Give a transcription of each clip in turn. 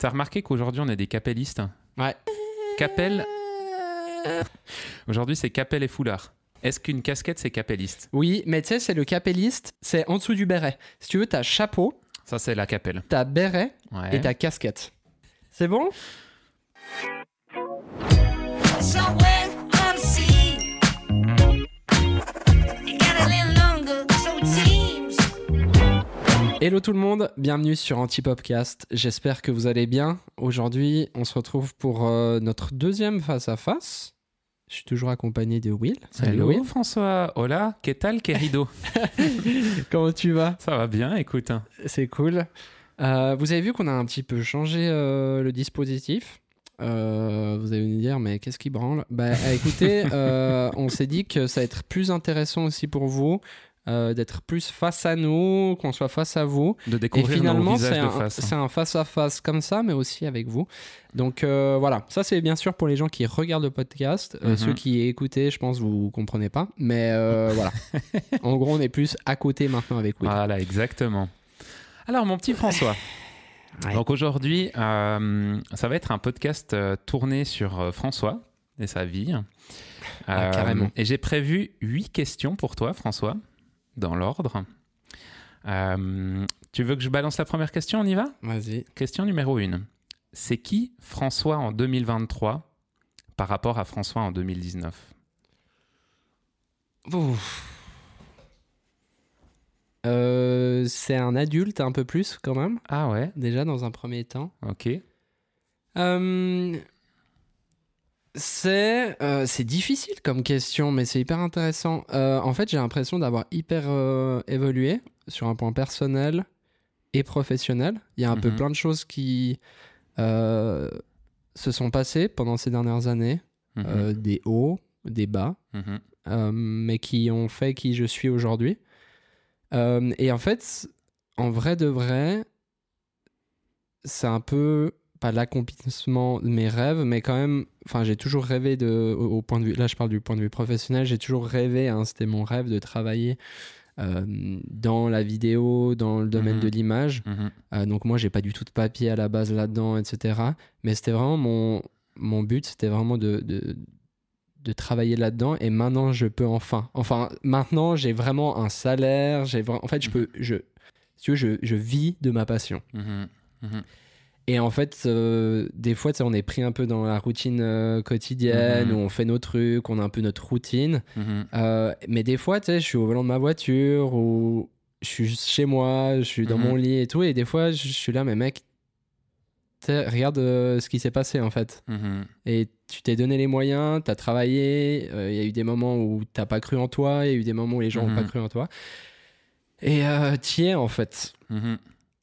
T'as remarqué qu'aujourd'hui on est des capellistes Ouais. Capel. Aujourd'hui c'est capel et foulard. Est-ce qu'une casquette c'est capelliste? Oui, mais tu sais, c'est le capelliste, c'est en dessous du béret. Si tu veux, t'as chapeau, Ça c'est la capelle. t'as béret Ouais. et t'as casquette. C'est bon? Hello tout le monde, bienvenue sur Antipopcast. J'espère que vous allez bien. Aujourd'hui, on se retrouve pour euh, notre deuxième face-à-face. Je suis toujours accompagné de Will. Salut Hello Will. François. Hola, ¿qué tal querido Comment tu vas? Ça va bien, écoute. C'est cool. Euh, vous avez vu qu'on a un petit peu changé euh, le dispositif? Euh, vous allez me dire, mais qu'est-ce qui branle? Bah écoutez, euh, on s'est dit que ça va être plus intéressant aussi pour vous. Euh, d'être plus face à nous, qu'on soit face à vous. De Et découvrir nos finalement, visages c'est un, face. c'est un face-à-face comme ça, mais aussi avec vous. Donc euh, voilà, ça c'est bien sûr pour les gens qui regardent le podcast. Euh, Mhm. Ceux qui écoutez, je pense, vous comprenez pas. Mais voilà. en gros, on est plus à côté maintenant avec Will. Voilà, exactement. Alors mon petit François. Ouais. Donc aujourd'hui, ça va être un podcast tourné sur François et sa vie. Ah, carrément. Et j'ai prévu huit questions pour toi, François, dans l'ordre. Euh, tu veux que je balance la première question On y va? Vas-y. Question numéro 1. C'est qui François en 2023 par rapport à François en 2019 Ouf. Euh, c'est un adulte un peu plus quand même, Ah ouais, déjà dans un premier temps. ok. Euh, c'est euh, c'est difficile comme question, mais c'est hyper intéressant. Euh, en fait, j'ai l'impression d'avoir hyper euh, évolué sur un point personnel et professionnel. Il y a un peu Mhm. plein de choses qui se sont passées pendant ces dernières années, Mhm, des hauts, des bas. mhm, mais qui ont fait qui je suis aujourd'hui. Et en fait, en vrai de vrai, c'est un peu pas l'accomplissement de mes rêves, mais quand même, enfin, j'ai toujours rêvé de, au, au point de vue, là je parle du point de vue professionnel, j'ai toujours rêvé, hein, c'était mon rêve de travailler euh, dans la vidéo, dans le domaine Mhm. de l'image. mhm. Euh, donc moi, j'ai pas du tout de papier à la base là-dedans, etc. Mais c'était vraiment mon, mon but, c'était vraiment de, de, de travailler là-dedans. Et maintenant, je peux enfin. Enfin, maintenant, j'ai vraiment un salaire. J'ai En fait, je Mhm. peux... Je, si tu veux, je, je vis de ma passion. Et en fait, euh, des fois, tu on est pris un peu dans la routine euh, quotidienne, Mhm. où on fait nos trucs, on a un peu notre routine. Mhm. Euh, mais des fois, tu je suis au volant de ma voiture ou je suis chez moi, je suis dans Mhm. mon lit et tout. Et des fois, je suis là, mais mec, tu regarde ce qui s'est passé en fait. Et tu t'es donné les moyens, tu as travaillé. Il y a eu des moments où t'as pas cru en toi, il y a eu des moments où les gens n'ont pas cru en toi. Et euh, t'y es en fait.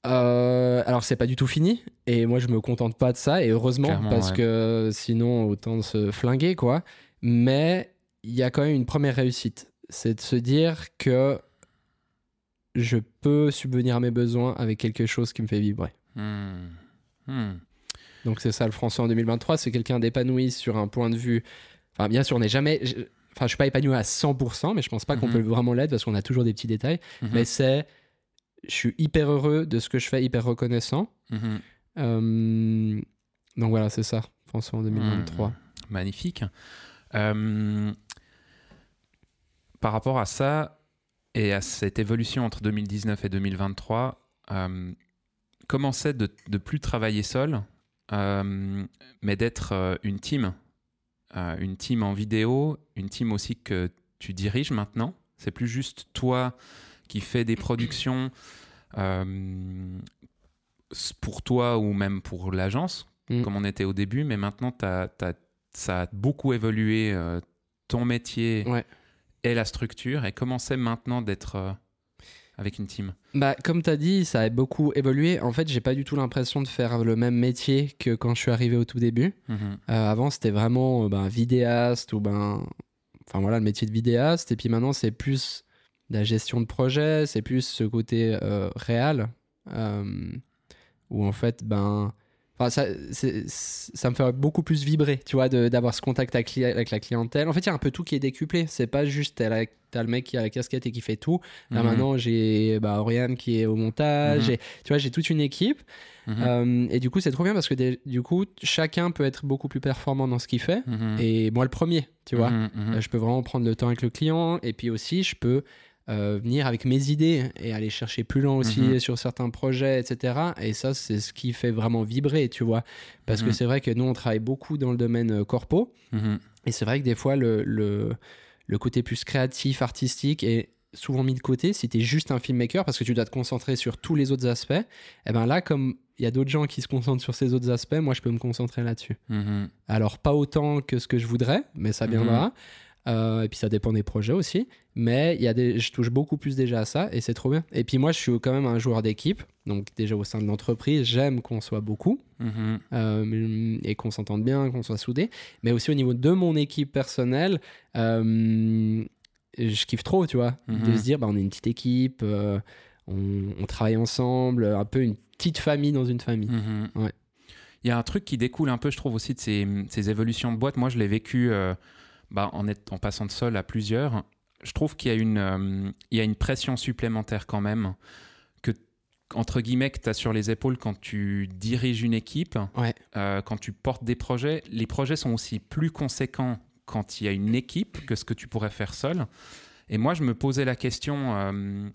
Euh, alors c'est pas du tout fini et moi je me contente pas de ça et heureusement Clairement, parce ouais. que sinon autant se flinguer quoi. Mais il y a quand même une première réussite, c'est de se dire que je peux subvenir à mes besoins avec quelque chose qui me fait vibrer. Mhm. Mhm. Donc c'est ça le François en 2023, c'est quelqu'un d'épanoui sur un point de vue. Enfin bien sûr on n'est jamais. Enfin je suis pas épanoui à 100%, mais je pense pas qu'on Mhm. peut vraiment l'être parce qu'on a toujours des petits détails. Mhm. Mais c'est, je suis hyper heureux de ce que je fais, hyper reconnaissant. Mhm. Euh, donc voilà, c'est ça, François en 2023. Mmh, magnifique. Euh, par rapport à ça et à cette évolution entre 2019 et 2023, euh, comment c'est de ne plus travailler seul, mais d'être une team Une team en vidéo, une team aussi que tu diriges maintenant? C'est plus juste toi qui fais des productions euh, pour toi ou même pour l'agence, Mm. comme on était au début, mais maintenant ça a beaucoup évolué, euh, ton métier Ouais. et la structure, et comment c'est maintenant d'être euh, avec une team? Bah, comme tu as dit, ça a beaucoup évolué. En fait, j'ai pas du tout l'impression de faire le même métier que quand je suis arrivé au tout début. Mhm. Euh, avant, c'était vraiment ben, vidéaste ou ben. Enfin voilà, le métier de vidéaste. Et puis maintenant, c'est plus la gestion de projet, c'est plus ce côté euh, réel. euh, où en fait, ben. Ça, ça me fait beaucoup plus vibrer, tu vois, de- d'avoir ce contact avec, la clientèle. En fait, il y a un peu tout qui est décuplé. C'est pas juste t'as, le mec qui a la casquette et qui fait tout. Là, Mhm. maintenant, j'ai bah, Oriane qui est au montage. Mhm. j'ai- tu vois, j'ai toute une équipe. Mhm. Euh, et du coup, c'est trop bien parce que des- du coup, chacun peut être beaucoup plus performant dans ce qu'il fait. Et moi, le premier, tu vois. Je peux vraiment prendre le temps avec le client. Et puis aussi, je peux euh, venir avec mes idées et aller chercher plus loin aussi Mhm. sur certains projets, etc. Et ça, c'est ce qui fait vraiment vibrer, tu vois. Parce que Mhm. c'est vrai que nous, on travaille beaucoup dans le domaine euh, corpo. Mhm. Et c'est vrai que des fois, le, le, le côté plus créatif, artistique est souvent mis de côté si tu es juste un filmmaker parce que tu dois te concentrer sur tous les autres aspects. Et ben là, comme il y a d'autres gens qui se concentrent sur ces autres aspects, moi, je peux me concentrer là-dessus. Alors, pas autant que ce que je voudrais, mais ça viendra. Euh, et puis, ça dépend des projets aussi. Mais il y a des, je touche beaucoup plus déjà à ça et c'est trop bien. Et puis, moi, je suis quand même un joueur d'équipe. Donc, déjà au sein de l'entreprise, j'aime qu'on soit beaucoup Mhm. euh, et qu'on s'entende bien, qu'on soit soudés. Mais aussi au niveau de mon équipe personnelle, euh, je kiffe trop, tu vois, de Mhm. se dire, bah, on est une petite équipe, on, on travaille ensemble, un peu une petite famille dans une famille. Mhm. Ouais. Il y a un truc qui découle un peu, je trouve, aussi de ces, ces évolutions de boîte. Moi, je l'ai vécu bah, en, est- en passant de seul à plusieurs. Je trouve qu'il y, a une, euh, il y a une pression supplémentaire quand même, que, entre guillemets, que tu as sur les épaules quand tu diriges une équipe, Ouais. euh, quand tu portes des projets. Les projets sont aussi plus conséquents quand il y a une équipe que ce que tu pourrais faire seul. Et moi, je me posais la question. euh,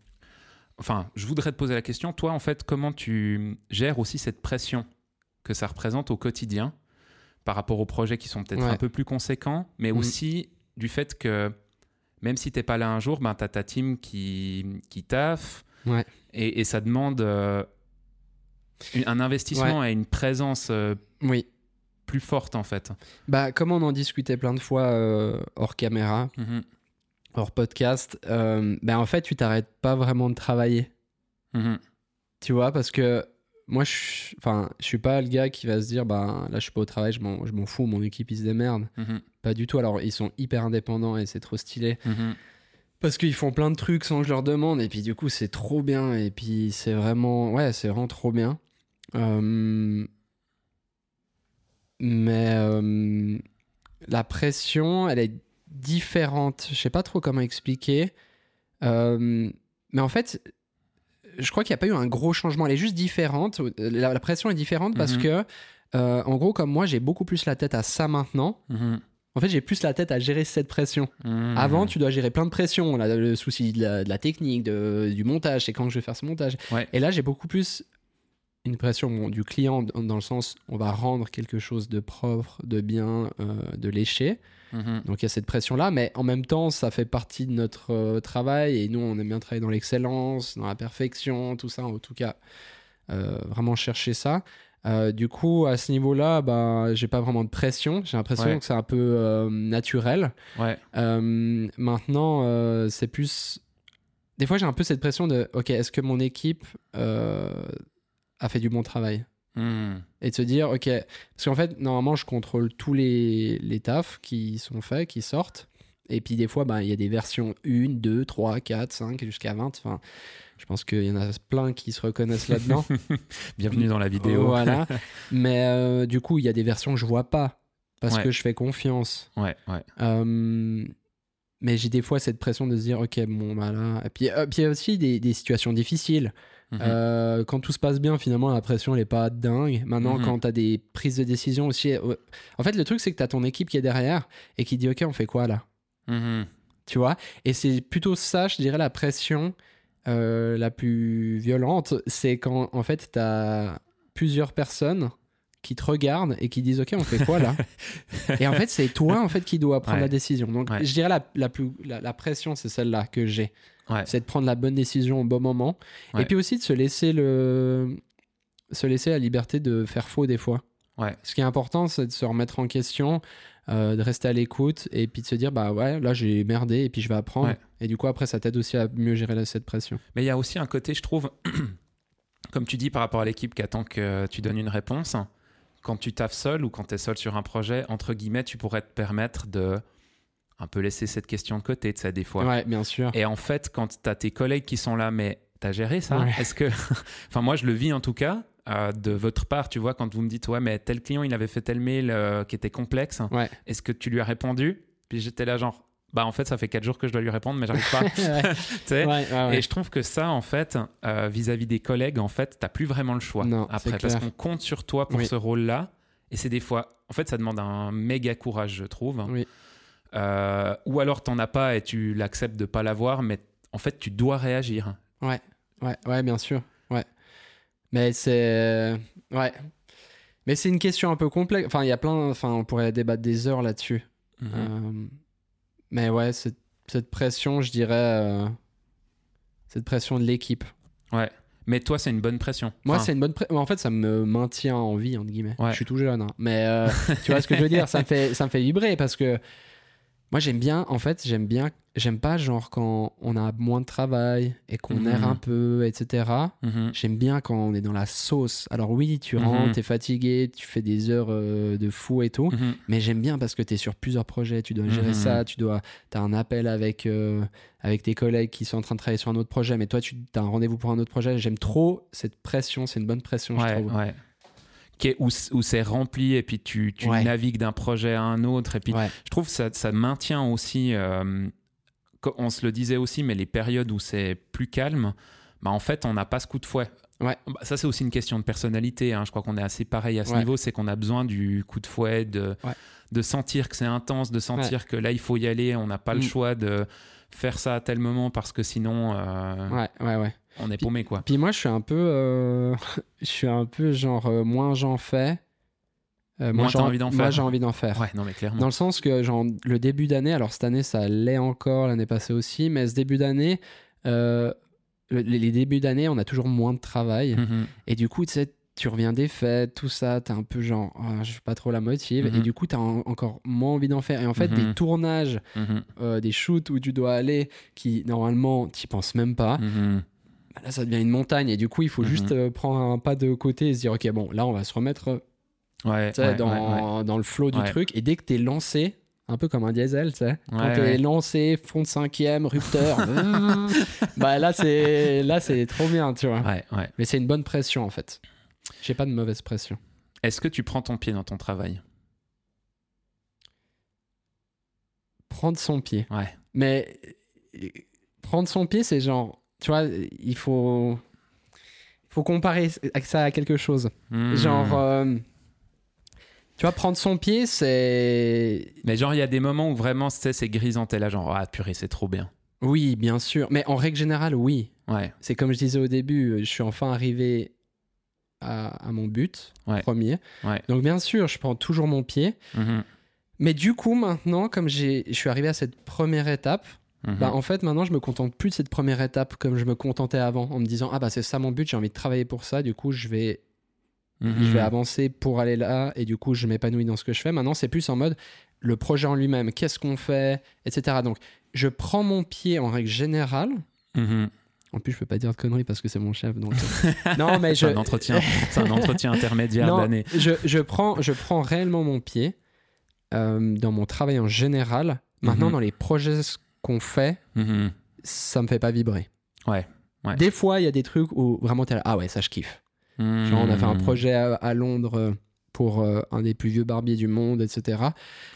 enfin, je voudrais te poser la question. Toi, en fait, comment tu gères aussi cette pression que ça représente au quotidien par rapport aux projets qui sont peut-être Ouais. un peu plus conséquents, mais Mm. aussi du fait que même si t'es pas là un jour, ben, tu as ta team qui, qui taffe Ouais. et, et ça demande euh, un investissement et une présence euh, Oui. plus forte en fait. Bah, comme on en discutait plein de fois euh, hors caméra, Mhm. hors podcast, ben en fait, tu t'arrêtes pas vraiment de travailler. Mhm. Tu vois, parce que moi, je suis- enfin, je suis pas le gars qui va se dire, bah là, je suis pas au travail, je m'en je m'en fous, mon équipe, ils se démerdent. Mhm. Pas du tout. Alors, ils sont hyper indépendants et c'est trop stylé. Mhm. Parce qu'ils font plein de trucs sans que je leur demande. Et puis, du coup, c'est trop bien. Et puis, c'est vraiment, ouais, c'est vraiment trop bien. Euh, Mais euh, la pression, elle est différente. Je sais pas trop comment expliquer. Euh, Mais en fait, je crois qu'il n'y a pas eu un gros changement. Elle est juste différente. La, la pression est différente parce Mhm. que, euh, en gros, comme moi, j'ai beaucoup plus la tête à ça maintenant. Mhm. En fait, j'ai plus la tête à gérer cette pression. Mhm. Avant, tu dois gérer plein de pression. Là, le souci de la, de la technique, de- du montage, c'est quand je vais faire ce montage. Ouais. Et là, j'ai beaucoup plus une pression bon, du client dans, le sens on va rendre quelque chose de propre, de bien, euh, de léché. Mhm. Donc il y a cette pression-là, mais en même temps, ça fait partie de notre euh, travail et nous, on aime bien travailler dans l'excellence, dans la perfection, tout ça, en tout cas, euh, vraiment chercher ça. Du coup, à ce niveau-là, bah, j'ai pas vraiment de pression. J'ai l'impression Ouais. que c'est un peu naturel. Ouais. Maintenant, c'est plus. Des fois, j'ai un peu cette pression de OK, est-ce que mon équipe euh, a fait du bon travail Mhm. Et de se dire OK. Parce qu'en fait, normalement, je contrôle tous les, les tafs qui sont faits, qui sortent. Et puis, des fois, bah, il y a des versions 1, 2, 3, 4, 5, jusqu'à 20. Enfin, je pense qu'il y en a plein qui se reconnaissent là-dedans. Bienvenue dans la vidéo. Voilà. Mais euh, du coup, il y a des versions que je vois pas. Parce Ouais. que je fais confiance. Ouais, ouais. Euh, mais j'ai des fois cette pression de se dire, ok, bon, bah là. Et puis, euh, puis il y a aussi des, des situations difficiles. Mhm. Euh, quand tout se passe bien, finalement, la pression, elle est pas dingue. Maintenant, Mhm. quand tu as des prises de décision aussi. euh, En fait, le truc, c'est que tu as ton équipe qui est derrière et qui dit, ok, on fait quoi là? Mhm. Tu vois? Et c'est plutôt ça, je dirais, la pression euh, la plus violente. C'est quand, en fait, tu as plusieurs personnes qui te regardent et qui disent ok on fait quoi là et en fait c'est toi en fait qui dois prendre Ouais. la décision. Donc Ouais. je dirais la, la plus la, la pression c'est celle-là que j'ai. Ouais. c'est de prendre la bonne décision au bon moment. Et puis aussi de se laisser le se laisser la liberté de faire faux des fois. Ouais. ce qui est important c'est de se remettre en question euh, de rester à l'écoute et puis de se dire bah ouais là j'ai merdé et puis je vais apprendre. Et du coup après ça t'aide aussi à mieux gérer cette pression. Mais il y a aussi un côté, je trouve, comme tu dis par rapport à l'équipe qui attend que tu donnes une réponse, quand tu taffes seul ou quand tu es seul sur un projet, entre guillemets, tu pourrais te permettre de un peu laisser cette question de côté, de ça, des fois. ouais bien sûr Et en fait, quand tu as tes collègues qui sont là, mais t'as géré ça Ouais. Est-ce que. enfin, moi, je le vis en tout cas. euh, de votre part, tu vois, quand vous me dites, ouais, mais tel client, il avait fait tel mail euh, qui était complexe. Ouais. Est-ce que tu lui as répondu? Puis j'étais là, genre, bah en fait, ça fait quatre jours que je dois lui répondre, mais j'arrive pas. ouais, ouais, ouais, ouais. Et je trouve que ça, en fait, euh, vis-à-vis des collègues, en fait, t'as plus vraiment le choix Non, après, parce qu'on compte sur toi pour Oui. ce rôle-là. Et c'est des fois, en fait, ça demande un méga courage, je trouve. Oui. Euh, ou alors t'en as pas et tu l'acceptes de pas l'avoir, mais en fait, tu dois réagir. Ouais, ouais, bien sûr. Ouais. Mais c'est. Ouais. Mais c'est une question un peu complexe. Enfin, il y a plein. Enfin, on pourrait débattre des heures là-dessus. Mhm. Euh, Mais ouais, cette, cette pression, je dirais. euh, Cette pression de l'équipe. Ouais. Mais toi, c'est une bonne pression. Moi, Enfin, c'est une bonne. pré- En fait, ça me maintient en vie, entre guillemets. Ouais. Je suis tout jeune. hein. Mais euh, tu vois ce que je veux dire? Ça me, fait, ça me fait vibrer parce que moi, j'aime bien. En fait, j'aime bien. J'aime pas, genre, quand on a moins de travail et qu'on Mhm. erre un peu, etc. mhm. J'aime bien quand on est dans la sauce. Alors oui, tu Mhm. rentres, t'es fatigué, tu fais des heures euh, de fou et tout. Mais j'aime bien parce que t'es sur plusieurs projets, tu dois gérer ça, tu dois, t'as un appel avec, euh, avec tes collègues qui sont en train de travailler sur un autre projet, mais toi, tu as un rendez-vous pour un autre projet. J'aime trop cette pression, c'est une bonne pression, je trouve. ouais. Qui est- où, c'est rempli et puis tu, tu Ouais. navigues d'un projet à un autre. Et puis Ouais. je trouve que ça, ça maintient aussi, euh, on se le disait aussi, mais les périodes où c'est plus calme, bah en fait, on n'a pas ce coup de fouet. Ouais. Bah, ça, c'est aussi une question de personnalité. hein. Je crois qu'on est assez pareil à ce Ouais. niveau. C'est qu'on a besoin du coup de fouet, de, Ouais. de sentir que c'est intense, de sentir que là, il faut y aller. On n'a pas le Mm. choix de faire ça à tel moment parce que sinon, euh, Ouais, ouais, ouais. On est paumé, quoi. Puis moi, je suis un peu, euh, je suis un peu genre euh, moins j'en fais, euh, Moins j'ai envie d'en moi, faire. j'ai envie d'en faire. Ouais, non, mais clairement. Dans le sens que genre, le début d'année, alors cette année ça l'est encore, l'année passée aussi, mais ce début d'année, euh, le- les débuts d'année, on a toujours moins de travail. Mhm. Et du coup, tu sais, tu reviens des fêtes, tout ça, t'es un peu genre, Ah, je suis pas trop la motive. Mhm. Et du coup, t'as en- encore moins envie d'en faire. Et en fait, des tournages, Mhm. euh, des shoots où tu dois aller, qui normalement, t'y penses même pas, là, ça devient une montagne. Et du coup, il faut Mhm. juste euh, prendre un pas de côté et se dire, ok, bon, là, on va se remettre euh, Ouais, ouais, dans, ouais, dans le flow du truc. Et dès que t'es lancé, un peu comme un diesel, tu sais, quand t'es lancé, fond de cinquième, rupteur, bah là, c'est là c'est trop bien, tu vois. Mais c'est une bonne pression, en fait. J'ai pas de mauvaise pression. Est-ce que tu prends ton pied dans ton travail? Prendre son pied. Ouais. Mais euh, prendre son pied, c'est genre, tu vois, il faut, faut comparer ça à quelque chose. Hmm. Genre, euh, tu vois, prendre son pied, c'est. Mais genre, il y a des moments où vraiment, tu sais, c'est grisant, t'es là, genre, ah purée, c'est trop bien. Oui, bien sûr. Mais en règle générale, oui. Ouais. C'est comme je disais au début, je suis enfin arrivé à, à mon but Ouais. premier. Ouais. Donc bien sûr, je prends toujours mon pied. Mhm. Mais du coup, maintenant, comme j'ai, je suis arrivé à cette première étape, Mhm. bah, en fait, maintenant, je me contente plus de cette première étape comme je me contentais avant, en me disant ah bah c'est ça mon but, j'ai envie de travailler pour ça. Du coup, je vais, Mhm. je vais avancer pour aller là, et du coup, je m'épanouis dans ce que je fais. Maintenant, c'est plus en mode le projet en lui-même, qu'est-ce qu'on fait, etc. Donc, je prends mon pied en règle générale. Mhm. En plus, je peux pas dire de conneries parce que c'est mon chef. Donc... euh, non, mais je. C'est un entretien, c'est un entretien intermédiaire d'année. je, je prends, je prends réellement mon pied euh, dans mon travail en général. Maintenant, dans les projets qu'on fait, Mhm. ça me fait pas vibrer. Ouais, ouais. Des fois, il y a des trucs où vraiment t'es là, ah ouais, ça je kiffe. Genre, on a fait un Mhm. projet à, à Londres euh, pour euh, un des plus vieux barbiers du monde, etc.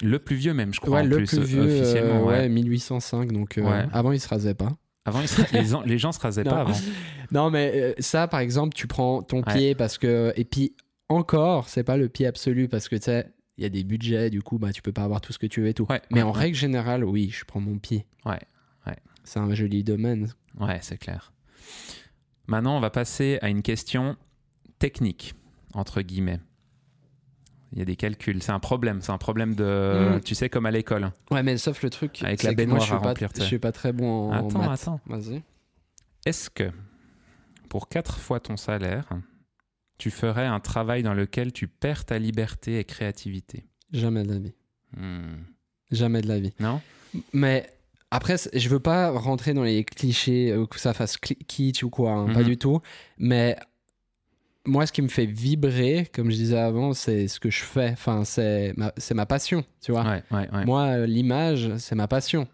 Le plus vieux même, je crois. Ouais, en le plus, plus vieux, euh, officiellement. ouais. ouais, 1805. Donc, euh, Ouais. avant, il se rasait pas. Avant, se- les, gens- les gens se rasaient Non. pas avant. Non, mais euh, ça, par exemple, tu prends ton pied parce que. Et puis, encore, c'est pas le pied absolu parce que tu sais, il y a des budgets, du coup, bah, tu peux pas avoir tout ce que tu veux et tout. Ouais, mais ouais, en ouais. règle générale, oui, je prends mon pied. Ouais, ouais. C'est un joli domaine. Ouais, c'est clair. Maintenant, on va passer à une question technique, entre guillemets. Il y a des calculs. C'est un problème. C'est un problème de. Mm. Tu sais, comme à l'école. Ouais, mais sauf le truc. Avec la moi, baignoire je à remplir, Je suis pas très bon en, en Attends, maths. attends. Vas-y. Est-ce que, pour quatre fois ton salaire, tu ferais un travail dans lequel tu perds ta liberté et créativité Jamais de la vie. Hmm. Jamais de la vie. Non? Mais après, je veux pas rentrer dans les clichés, euh, que ça fasse kitsch ou quoi, hein, pas Mhm. du tout. Mais moi, ce qui me fait vibrer, comme je disais avant, c'est ce que je fais. Enfin, c'est ma, ma passion, tu vois. Ouais, ouais, ouais. Moi, euh, l'image, c'est ma passion.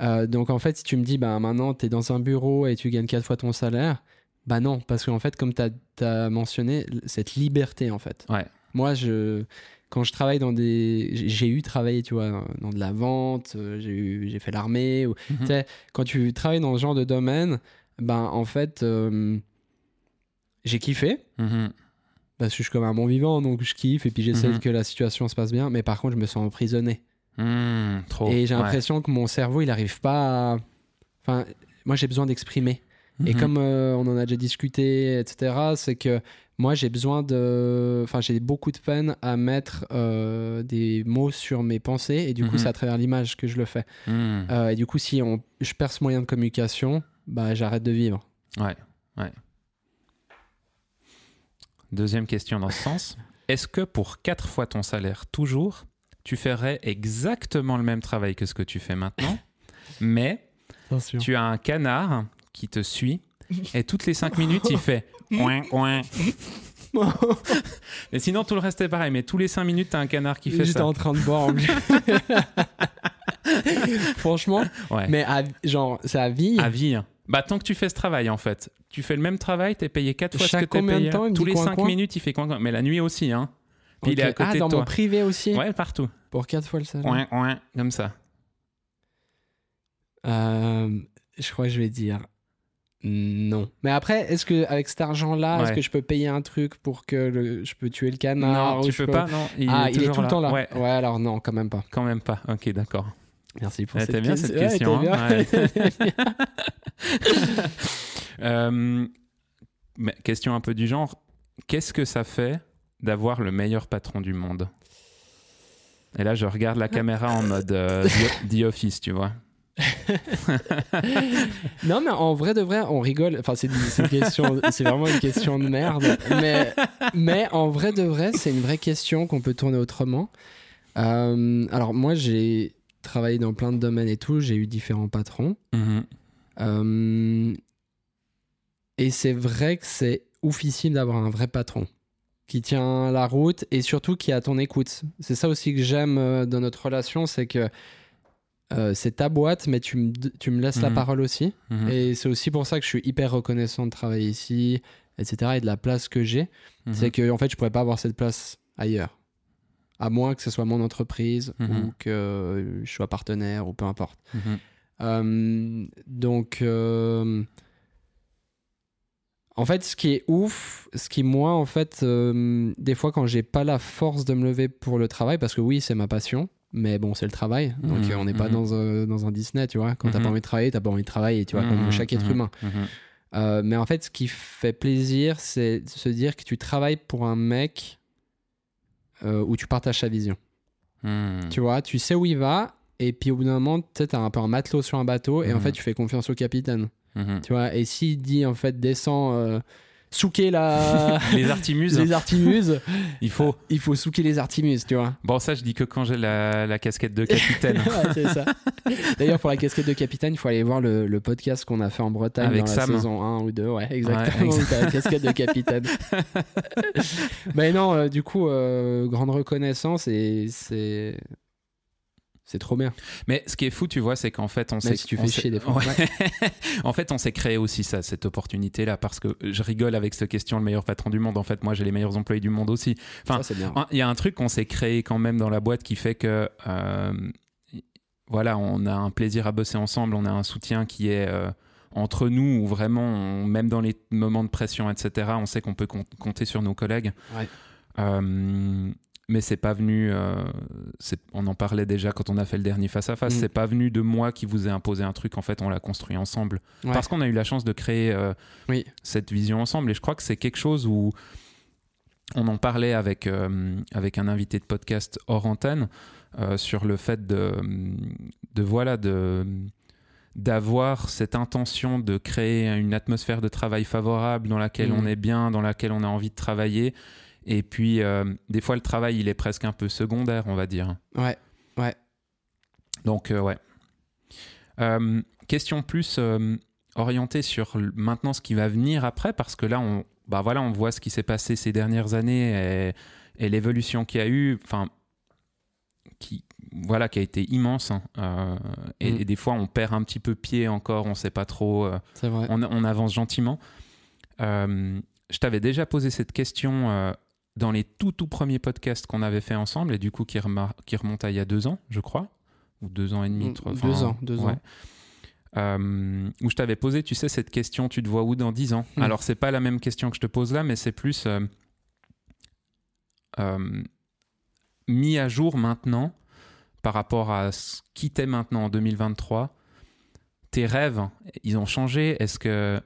Euh, donc, en fait, si tu me dis, bah, maintenant, tu es dans un bureau et tu gagnes quatre fois ton salaire, Bah non, parce qu'en fait, comme tu as, mentionné, cette liberté, en fait. Ouais. Moi, je, quand je travaille dans des. j'ai- eu travaillé, tu vois, dans de la vente, euh, j'ai fait l'armée. Ou... Mhm. Tu sais, quand tu travailles dans ce genre de domaine, ben en fait, euh, j'ai kiffé. Mhm. Parce que je suis comme un bon vivant, donc je kiffe et puis j'essaie Mhm. que la situation se passe bien. Mais par contre, je me sens emprisonné. Trop. et j'ai Ouais. l'impression que mon cerveau, il n'arrive pas à. Enfin, moi, j'ai besoin d'exprimer. Et Mhm. comme euh, on en a déjà discuté, etc., c'est que moi, j'ai besoin de. Enfin, j'ai beaucoup de peine à mettre euh, des mots sur mes pensées. Et du coup, Mhm. c'est à travers l'image que je le fais. Mhm. Euh, et du coup, si on, je perds ce moyen de communication, bah, j'arrête de vivre. Ouais, ouais. Deuxième question dans ce sens. Est-ce que pour quatre fois ton salaire, toujours, tu ferais exactement le même travail que ce que tu fais maintenant, mais Attention. tu as un canard qui te suit et toutes les cinq minutes, il fait ouin, ouin. Et sinon, tout le reste est pareil, mais tous les cinq minutes, tu as un canard qui fait J'étais ça. en train de boire. Franchement, Ouais. mais à- genre, c'est à vie. À vie. hein. Bah, tant que tu fais ce travail, en fait. Tu fais le même travail, tu es payé quatre fois Chaque ce que tu es combien de payé. temps, Tous les coin, cinq coin minutes, il fait coin, coin. Mais la nuit aussi, hein. Puis il est à côté ah, de dans toi. mon privé aussi Ouais, partout. Pour quatre fois le salaire. Ouin, ouin, comme ça. Euh, je crois que je vais dire non. Mais après, est-ce que avec cet argent-là, est-ce que je peux payer un truc pour que le- je peux tuer le canard non, tu je peux pas, non. Il ah, est il est tout le temps là. Ouais, Ouais. alors non, quand même pas. quand même pas. Ok, d'accord. Merci pour Ouais, cette t'aimes bien cette question. question, Ouais, hein bien. Euh, mais question un peu du genre, qu'est-ce que ça fait d'avoir le meilleur patron du monde? Et là, je regarde la caméra en mode euh, The Office, tu vois. non, mais en vrai de vrai, on rigole. Enfin, c'est c'est une question, c'est vraiment une question de merde. Mais, mais en vrai de vrai, c'est une vraie question qu'on peut tourner autrement. Euh, alors moi, j'ai travaillé dans plein de domaines et tout. J'ai eu différents patrons. Mhm. Euh, et c'est vrai que c'est oufissime d'avoir un vrai patron qui tient la route et surtout qui est à ton écoute. C'est ça aussi que j'aime euh, dans notre relation, c'est que euh, c'est ta boîte, mais tu me, tu me laisses la Mhm. parole aussi. Mhm. Et c'est aussi pour ça que je suis hyper reconnaissant de travailler ici, etc. et de la place que j'ai. Mhm. C'est que en fait, je pourrais pas avoir cette place ailleurs. À moins que ce soit mon entreprise ou que je sois partenaire ou peu importe. Euh, donc, euh, en fait, ce qui est ouf, ce qui moi, en fait, des fois quand j'ai pas la force de me lever pour le travail, parce que oui, c'est ma passion, mais bon, c'est le travail. Donc, Mhm, euh, on n'est pas mhm. dans, un- dans un Disney, tu vois. Quand t'as pas envie de travailler, t'as pas envie de travailler, tu vois, comme chaque être humain. Euh, mais en fait, ce qui fait plaisir, c'est de se dire que tu travailles pour un mec euh, où tu partages sa vision. Tu vois, tu sais où il va, et puis au bout d'un moment, tu sais, t'as un peu un matelot sur un bateau, et en fait, tu fais confiance au capitaine. Tu vois, et s'il dit en fait descend, euh, souquer la... Les artimuses, les artimuses, il faut. il faut souquer les artimuses, tu vois. Bon, ça, je dis que quand j'ai la, la casquette de capitaine. Ouais, c'est ça. D'ailleurs, pour la casquette de capitaine, il faut aller voir le, le podcast qu'on a fait en Bretagne Avec dans la Sam. saison 1 ou 2. Ouais, exactement. Ouais, la casquette de capitaine. Mais non, euh, du coup, euh, grande reconnaissance et c'est. C'est trop bien. Mais ce qui est fou, tu vois, c'est qu'en fait, on s'est. Si tu fais chier des fois. Ouais. en fait, on s'est créé aussi ça, cette opportunité-là, parce que je rigole avec cette question, le meilleur patron du monde. En fait, moi, j'ai les meilleurs employés du monde aussi. Enfin, ça, c'est bien. Il y a un truc qu'on s'est créé quand même dans la boîte qui fait que. euh, voilà, on a un plaisir à bosser ensemble, on a un soutien qui est. euh, entre nous, où vraiment, on- même dans les moments de pression, etc., on sait qu'on peut com- compter sur nos collègues. Ouais. Euh, mais c'est pas venu. euh, on en parlait déjà quand on a fait le dernier face à face. Mm. C'est pas venu de moi qui vous ai imposé un truc. En fait, on l'a construit ensemble Ouais. parce qu'on a eu la chance de créer euh, Oui. cette vision ensemble. Et je crois que c'est quelque chose où on en parlait avec avec avec un invité de podcast hors antenne euh, sur le fait de de voilà de d'avoir cette intention de créer une atmosphère de travail favorable dans laquelle Mhm. on est bien, dans laquelle on a envie de travailler. Et puis, euh, des fois, le travail, il est presque un peu secondaire, on va dire. Ouais. Ouais. Donc, euh, ouais. Euh, question plus orientée sur maintenant ce qui va venir après, parce que là, on, bah voilà, on voit ce qui s'est passé ces dernières années et, et l'évolution qu'il y a eu, enfin, qui, voilà, qui a été immense. hein. Et, Mm. et des fois, on perd un petit peu pied encore, on sait pas trop. C'est vrai. on, on avance gentiment. Je t'avais déjà posé cette question dans les tout tout premiers podcasts qu'on avait fait ensemble et du coup qui, qui remonte à il y a deux ans, je crois, ou deux ans et demi. Trois- deux ans, deux ans. Euh, où je t'avais posé, tu sais, cette question, tu te vois où dans dix ans? Mm. Alors c'est pas la même question que je te pose là, mais c'est plus euh, euh, mis à jour maintenant par rapport à ce qui t'es maintenant en 2023. Tes rêves, ils ont changé? Est-ce que,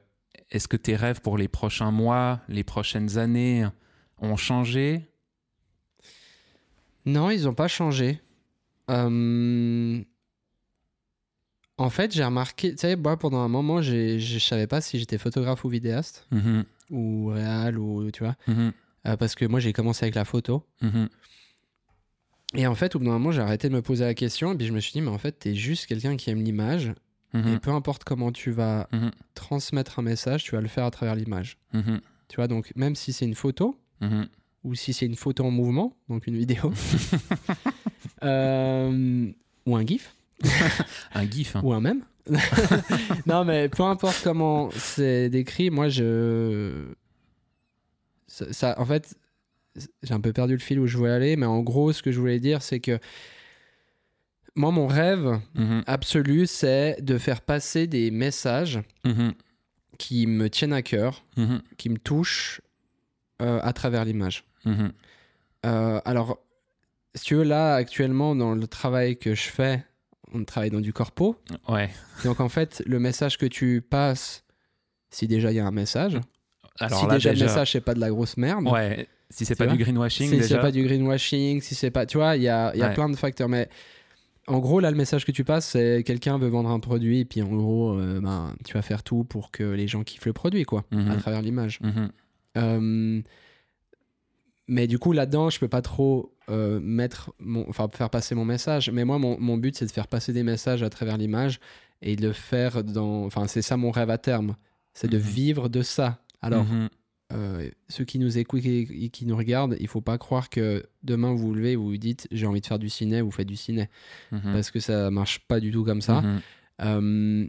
est-ce que tes rêves pour les prochains mois, les prochaines années ont changé? Non, ils n'ont pas changé. Euh, En fait, j'ai remarqué, tu sais, moi, pendant un moment, je savais pas si j'étais photographe ou vidéaste, Mhm, ou réal, ou tu vois, mhm, Euh, parce que moi, j'ai commencé avec la photo. mhm. Et en fait, au bout d'un moment, j'ai arrêté de me poser la question, et puis je me suis dit, mais en fait, t'es juste quelqu'un qui aime l'image, et peu importe comment tu vas transmettre un message, tu vas le faire à travers l'image. Tu vois, donc même si c'est une photo, mhm. ou si c'est une photo en mouvement, donc une vidéo, euh, ou un GIF, Un gif. hein. ou un mème. non, mais peu importe comment c'est décrit, moi je. Ça, ça- en fait, j'ai un peu perdu le fil où je voulais aller, mais en gros, ce que je voulais dire, c'est que moi, mon rêve Mhm, absolu, c'est de faire passer des messages mhm, qui me tiennent à cœur, qui me touchent à travers l'image. mhm. Euh, alors, si tu veux, là, actuellement, dans le travail que je fais, on travaille dans du corpo. Ouais. Donc, en fait, le message que tu passes, si déjà il y a un message, Alors si là, déjà, déjà, le message, c'est pas de la grosse merde, ouais. Si c'est pas du greenwashing, si c'est pas du greenwashing, si c'est pas. Tu vois, il y a, y a Ouais. plein de facteurs. Mais en gros, là, le message que tu passes, c'est quelqu'un veut vendre un produit, et puis en gros, euh, ben, tu vas faire tout pour que les gens kiffent le produit, quoi, Mhm. à travers l'image. Mhm, Euh, mais du coup, là-dedans, je peux pas trop euh, mettre mon, enfin, faire passer mon message. Mais moi, mon, mon but, c'est de faire passer des messages à travers l'image et de le faire dans. Enfin, c'est ça mon rêve à terme. C'est de Mhm. vivre de ça. Alors, mhm, euh, ceux qui nous écoutent et qui nous regardent, il faut pas croire que demain vous vous levez, vous vous dites j'ai envie de faire du ciné, vous faites du ciné. mhm, Parce que ça marche pas du tout comme ça. Euh,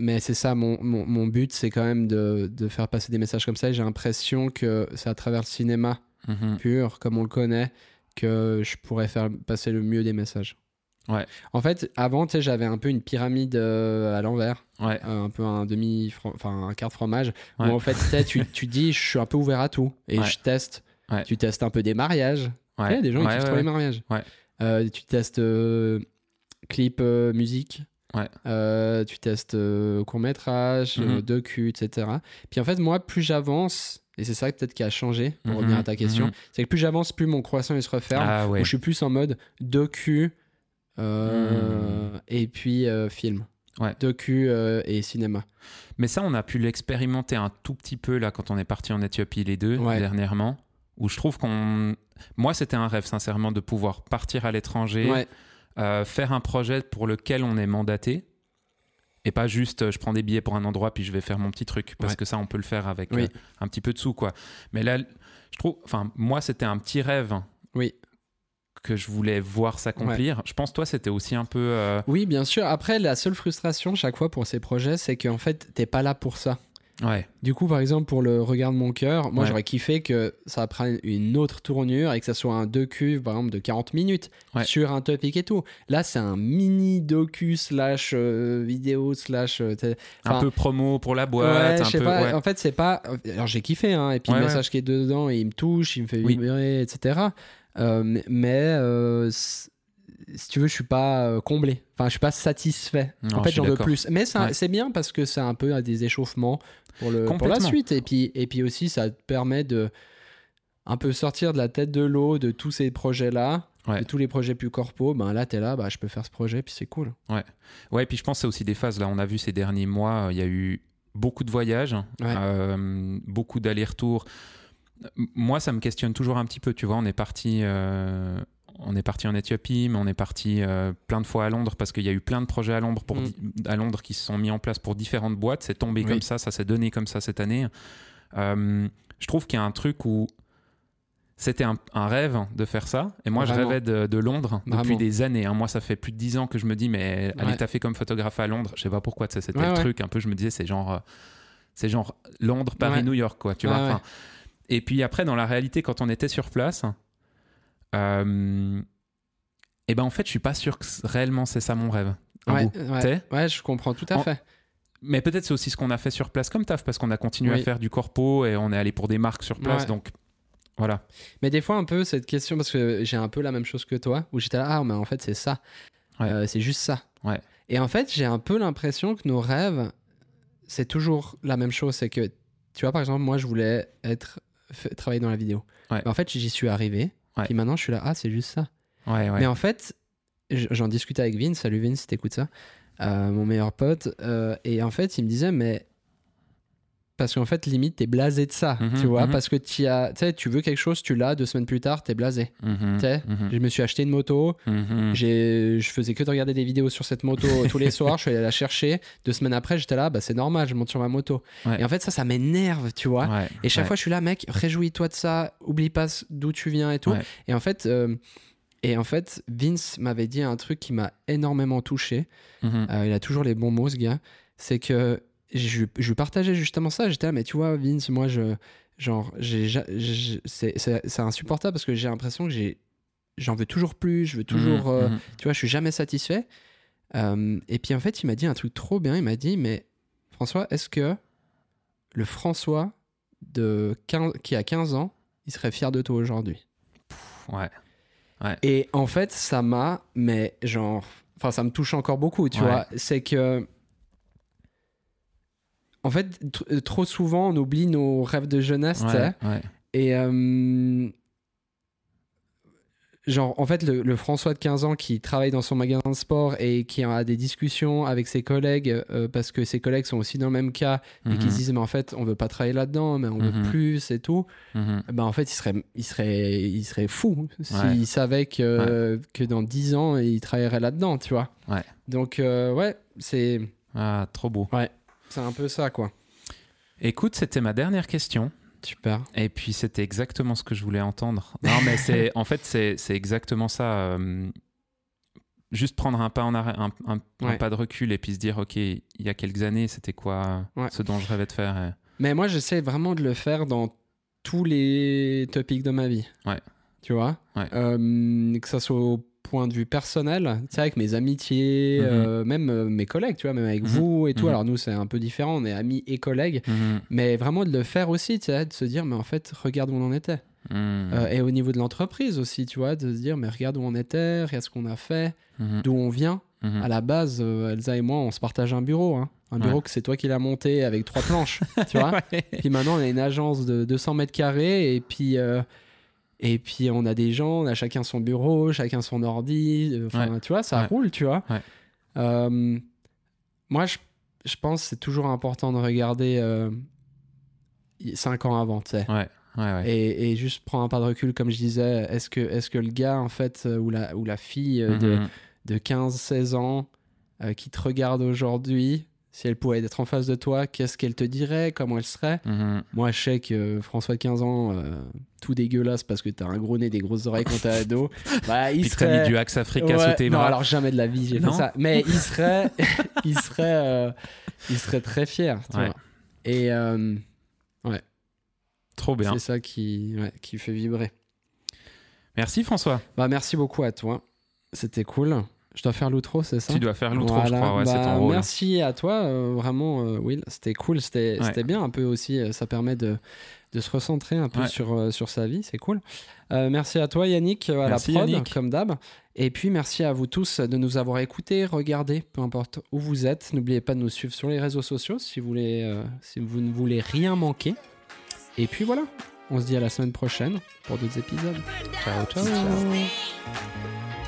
mais c'est ça, mon, mon, mon but, c'est quand même de, de faire passer des messages comme ça. J'ai l'impression que c'est à travers le cinéma Mhm. pur, comme on le connaît, que je pourrais faire passer le mieux des messages. Ouais. En fait, avant, tu sais, j'avais un peu une pyramide euh, à l'envers, Ouais. euh, un peu un demi, enfin un quart de fromage, Ouais. où en fait, tu tu, dis, je suis un peu ouvert à tout et je teste. Ouais. Tu testes un peu des mariages. Ouais. des gens qui ouais. les mariages. Ouais. Euh, tu testes euh, clip, musique. Ouais. Euh, tu testes court métrage, Mhm. docu, etc. Puis en fait, moi, plus j'avance, et c'est ça peut-être qui a changé pour Mhm, revenir à ta question, mhm. c'est que plus j'avance, plus mon croissant il se referme. Ah ouais. où je suis plus en mode docu euh, et puis euh, film. Hmm. Ouais. Docu euh, et cinéma. Mais ça, on a pu l'expérimenter un tout petit peu là quand on est parti en Éthiopie les deux Ouais. dernièrement. Où je trouve qu'on. Moi, c'était un rêve, sincèrement, de pouvoir partir à l'étranger, Ouais, euh, faire un projet pour lequel on est mandaté. Et pas juste, euh, je prends des billets pour un endroit puis je vais faire mon petit truc. Parce Ouais. que ça, on peut le faire avec Oui. euh, un petit peu de sous, quoi. Mais là, je trouve. Enfin, moi, c'était un petit rêve oui. que je voulais voir s'accomplir. Je pense, toi, c'était aussi un peu. euh, Oui, bien sûr. Après, la seule frustration chaque fois pour ces projets, c'est qu'en fait, t'es pas là pour ça. Ouais. Du coup, par exemple, pour le Regarde mon cœur, moi Ouais. j'aurais kiffé que ça prenne une autre tournure et que ça soit un docu, par exemple, de 40 minutes Ouais. sur un topic et tout. Là, c'est un mini docu slash euh, vidéo slash. euh, un peu promo pour la boîte. un peu, pas. En fait, c'est pas. Alors, j'ai kiffé, hein. Et puis le message qui est dedans, il me touche, il me fait Oui. vibrer, etc. Euh, mais euh, si tu veux, je suis pas euh, comblé. Enfin, je suis pas satisfait. Non, en fait, j'en veux plus. Mais c'est un- Ouais. c'est bien parce que c'est un peu à des échauffements pour, le, pour la suite. Et puis, et puis aussi, ça te permet de un peu sortir de la tête de l'eau de tous ces projets-là. Ouais. De tous les projets plus corpo, ben là, t'es là, bah, je peux faire ce projet, puis c'est cool. Ouais, puis je pense que c'est aussi des phases. Là, on a vu ces derniers mois, euh, il y a eu beaucoup de voyages, Ouais. euh, beaucoup d'allers-retours. Moi, ça me questionne toujours un petit peu. Tu vois, on est parti, euh, on est parti en Éthiopie, mais on est parti euh, plein de fois à Londres parce qu'il y a eu plein de projets à Londres, pour Mm. à Londres qui se sont mis en place pour différentes boîtes. C'est tombé Oui. comme ça, ça s'est donné comme ça cette année. Euh, je trouve qu'il y a un truc où c'était un, un rêve de faire ça. Et moi, Vraiment. je rêvais de, de Londres depuis Vraiment. des années. hein. Moi, ça fait plus de dix ans que je me dis, mais allez Ouais. taffer comme photographe à Londres. Je sais pas pourquoi, c'était Ouais, le ouais. truc. Un peu, je me disais, c'est genre. euh, C'est genre Londres, Paris. New York, quoi. Tu vois. Enfin, Et puis après, dans la réalité, quand on était sur place, euh, eh ben en fait, je suis pas sûr que réellement c'est ça mon rêve. Ouais, ouais, ouais, je comprends tout à En- fait. Mais peut-être c'est aussi ce qu'on a fait sur place comme taf, parce qu'on a continué Oui. à faire du corpo et on est allé pour des marques sur place. Ouais. Donc voilà. Mais des fois, un peu cette question, parce que j'ai un peu la même chose que toi, où j'étais là, ah, mais en fait, c'est ça. Ouais. Euh, c'est juste ça. Ouais. Et en fait, j'ai un peu l'impression que nos rêves, c'est toujours la même chose. C'est que, tu vois, par exemple, moi, je voulais être, travailler dans la vidéo. Mais en fait, j'y suis arrivé. Ouais. Puis maintenant, je suis là, ah, c'est juste ça. Ouais, ouais. Mais en fait, j'en discutais avec Vince, salut Vince, si t'écoutes ça, euh, mon meilleur pote, euh, et en fait, il me disait, mais. Parce qu'en fait, limite, t'es blasé de ça, Mhm, tu vois, mhm. parce que t'y as, tu sais, tu veux quelque chose, tu l'as, deux semaines plus tard, t'es blasé. Tu mhm, Je me suis acheté une moto, j'ai, je faisais que de regarder des vidéos sur cette moto tous les soirs, je suis allé la chercher, deux semaines après, j'étais là, bah c'est normal, je monte sur ma moto. Ouais. Et en fait, ça, ça m'énerve, tu vois. Ouais, Et chaque ouais. fois, je suis là, mec, réjouis-toi de ça, oublie pas d'où tu viens et tout. Et en fait, euh, et en fait, Vince m'avait dit un truc qui m'a énormément touché. Euh, il a toujours les bons mots, ce gars. C'est que je, je lui partageais justement ça. J'étais là, mais tu vois, Vince, moi, je, genre, c'est, insupportable parce que j'ai l'impression que j'ai, j'en veux toujours plus. Je veux toujours, Mhm, euh, mhm. tu vois, je suis jamais satisfait. Euh, et puis en fait, il m'a dit un truc trop bien. Il m'a dit, mais François, est-ce que le François de 15 qui a 15 ans, il serait fier de toi aujourd'hui? Ouais. Et en fait, ça m'a, mais genre, enfin, ça me touche encore beaucoup, tu Ouais. vois. C'est que, en fait, tr- trop souvent, on oublie nos rêves de jeunesse. Ouais, ouais. Et euh, genre, en fait, le, le François de 15 ans qui travaille dans son magasin de sport et qui a des discussions avec ses collègues euh, parce que ses collègues sont aussi dans le même cas et qui Mhm, se disent, mais en fait, on veut pas travailler là-dedans, mais on veut Mhm. plus et tout. mhm. Ben, en fait, il serait, il serait, il serait fou s'il Ouais. savait que, que dans 10 ans, il travaillerait là-dedans, tu vois. Ouais. Donc, euh, ouais, c'est, Ah, trop beau. C'est un peu ça, quoi. Écoute, c'était ma dernière question. Super. Et puis c'était exactement ce que je voulais entendre. Non, mais c'est en fait c'est exactement ça. euh, juste prendre un pas en arrêt, un, un- un Ouais. pas de recul et puis se dire ok, il y a quelques années, c'était quoi Ouais. ce dont je rêvais de faire. et- Mais moi, j'essaie vraiment de le faire dans tous les topics de ma vie. Ouais. Tu vois? Ouais. Euh, Que ça soit au point de vue personnel, tu sais, avec mes amitiés, Mhm. euh, même euh, mes collègues, tu vois, même avec Mhm. vous et tout. Mhm. Alors, nous, c'est un peu différent, on est amis et collègues. Mais vraiment de le faire aussi, tu sais, de se dire, mais en fait, regarde où on en était. Euh, et au niveau de l'entreprise aussi, tu vois, de se dire, mais regarde où on était, regarde ce qu'on a fait, d'où on vient. À la base, Elsa et moi, on se partage un bureau. hein. Un Ouais. bureau que c'est toi qui l'as monté avec trois planches, tu vois. Ouais. Puis maintenant, on a une agence de 200 mètres carrés et puis, et puis on a des gens, on a chacun son bureau, chacun son ordi. euh, Enfin, tu vois, ça Ouais. roule, tu vois. Ouais. Euh, moi, je, je pense que c'est toujours important de regarder 5 ans avant, tu sais. Ouais, ouais, ouais. Et, et juste prendre un pas de recul, comme je disais, est-ce que, est que le gars, en fait, euh, ou la, ou la fille euh, de, Mhm. de 15-16 ans euh, qui te regarde aujourd'hui, si elle pouvait être en face de toi, qu'est-ce qu'elle te dirait? Comment elle serait? Mhm. Moi, je sais que euh, François de 15 ans, euh, tout dégueulasse parce que t'as un gros nez, des grosses oreilles quand t'es ado, bah, il Puis que t'as mis serait... du Axe Africa Ouais, sous tes non, bras. alors jamais de la vie, j'ai fait ça. Mais il serait, il serait, euh, il serait très fier. tu Ouais. vois. Et euh, Trop bien. c'est ça qui, ouais, qui fait vibrer. Merci François. Bah, merci beaucoup à toi. C'était cool. Je dois faire l'outro, c'est ça Tu dois faire l'outro, je crois. Ouais, c'est Bah, ton rôle. Merci à toi, euh, vraiment, euh, Will. C'était cool. C'était Ouais. c'était bien un peu aussi. euh, ça permet de, de se recentrer un peu Ouais. sur, euh, sur sa vie. C'est cool. Euh, merci à toi, Yannick, à Merci, la prod, Yannick. comme d'hab. Et puis, merci à vous tous de nous avoir écoutés, regardés, peu importe où vous êtes. N'oubliez pas de nous suivre sur les réseaux sociaux si vous, voulez, euh, si vous ne voulez rien manquer. Et puis voilà, on se dit à la semaine prochaine pour d'autres épisodes. Ciao, ciao. Ciao.